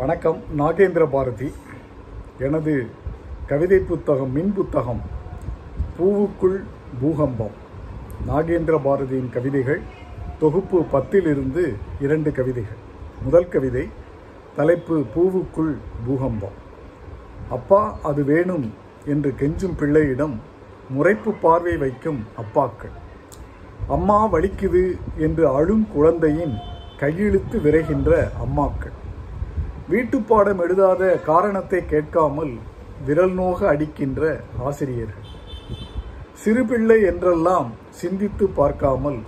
வணக்கம் நாகேந்திர பாரதி. எனது கவிதை புத்தகம் மின் புத்தகம் பூவுக்குள் பூகம்பம். நாகேந்திர பாரதியின் கவிதைகள் தொகுப்பு பத்திலிருந்து இரண்டு கவிதைகள். முதல் கவிதை தலைப்பு பூவுக்குள் பூகம்பம். அப்பா அது வேணும் என்று கெஞ்சும் பிள்ளையிடம் முறைப்பு பார்வை வைக்கும் அப்பாக்கள். அம்மா வலிக்குது என்று அழும் குழந்தையின் கையிழுத்து விரைகின்ற அம்மாக்கள். வீட்டுப்பாடம் எழுதாத காரணத்தை கேட்காமல் விரல் நோக அடிக்கின்ற ஆசிரியர்கள். சிறுபிள்ளை என்றெல்லாம் சிந்தித்து பார்க்காமல்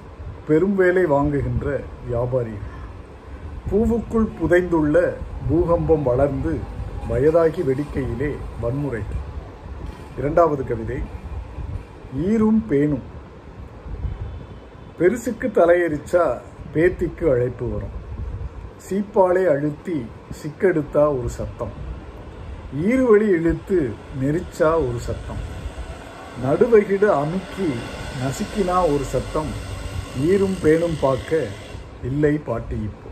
பெரும் வேலை வாங்குகின்ற வியாபாரிகள். பூவுக்குள் புதைந்துள்ள பூகம்பம் வளர்ந்து வயதாகி வெடிக்கையிலே வன்முறை இரண்டாவது கவிதை ஈரும் பேணும் பெருசுக்கு தலையெரிச்சா பேத்திக்கு அழைப்பு வரும். சீப்பாலை அழுத்தி சிக்கெடுத்தா ஒரு சத்தம். ஈறுவழி இழுத்து நெரிச்சா ஒரு சத்தம். நடுவகிடு அமுக்கி நசுக்கினா ஒரு சத்தம். ஈரும் பேணும் பார்க்க இல்லை பாட்டி இப்போ.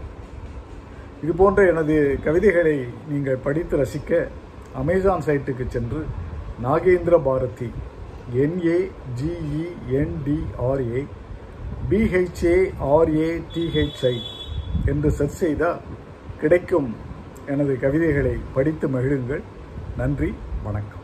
இது போன்ற எனது கவிதைகளை நீங்கள் படித்து ரசிக்க அமேசான் சைட்டுக்கு சென்று நாகேந்திர பாரதி என்ஏ ஜிஇஎன்டிஆர்ஏ பிஹெச்ஏஆர்ஏடிஹெச்ஐ என்று சர்ச் செய்தால் கிடைக்கும் எனது கவிதைகளை படித்து மகிழுங்கள். நன்றி வணக்கம்.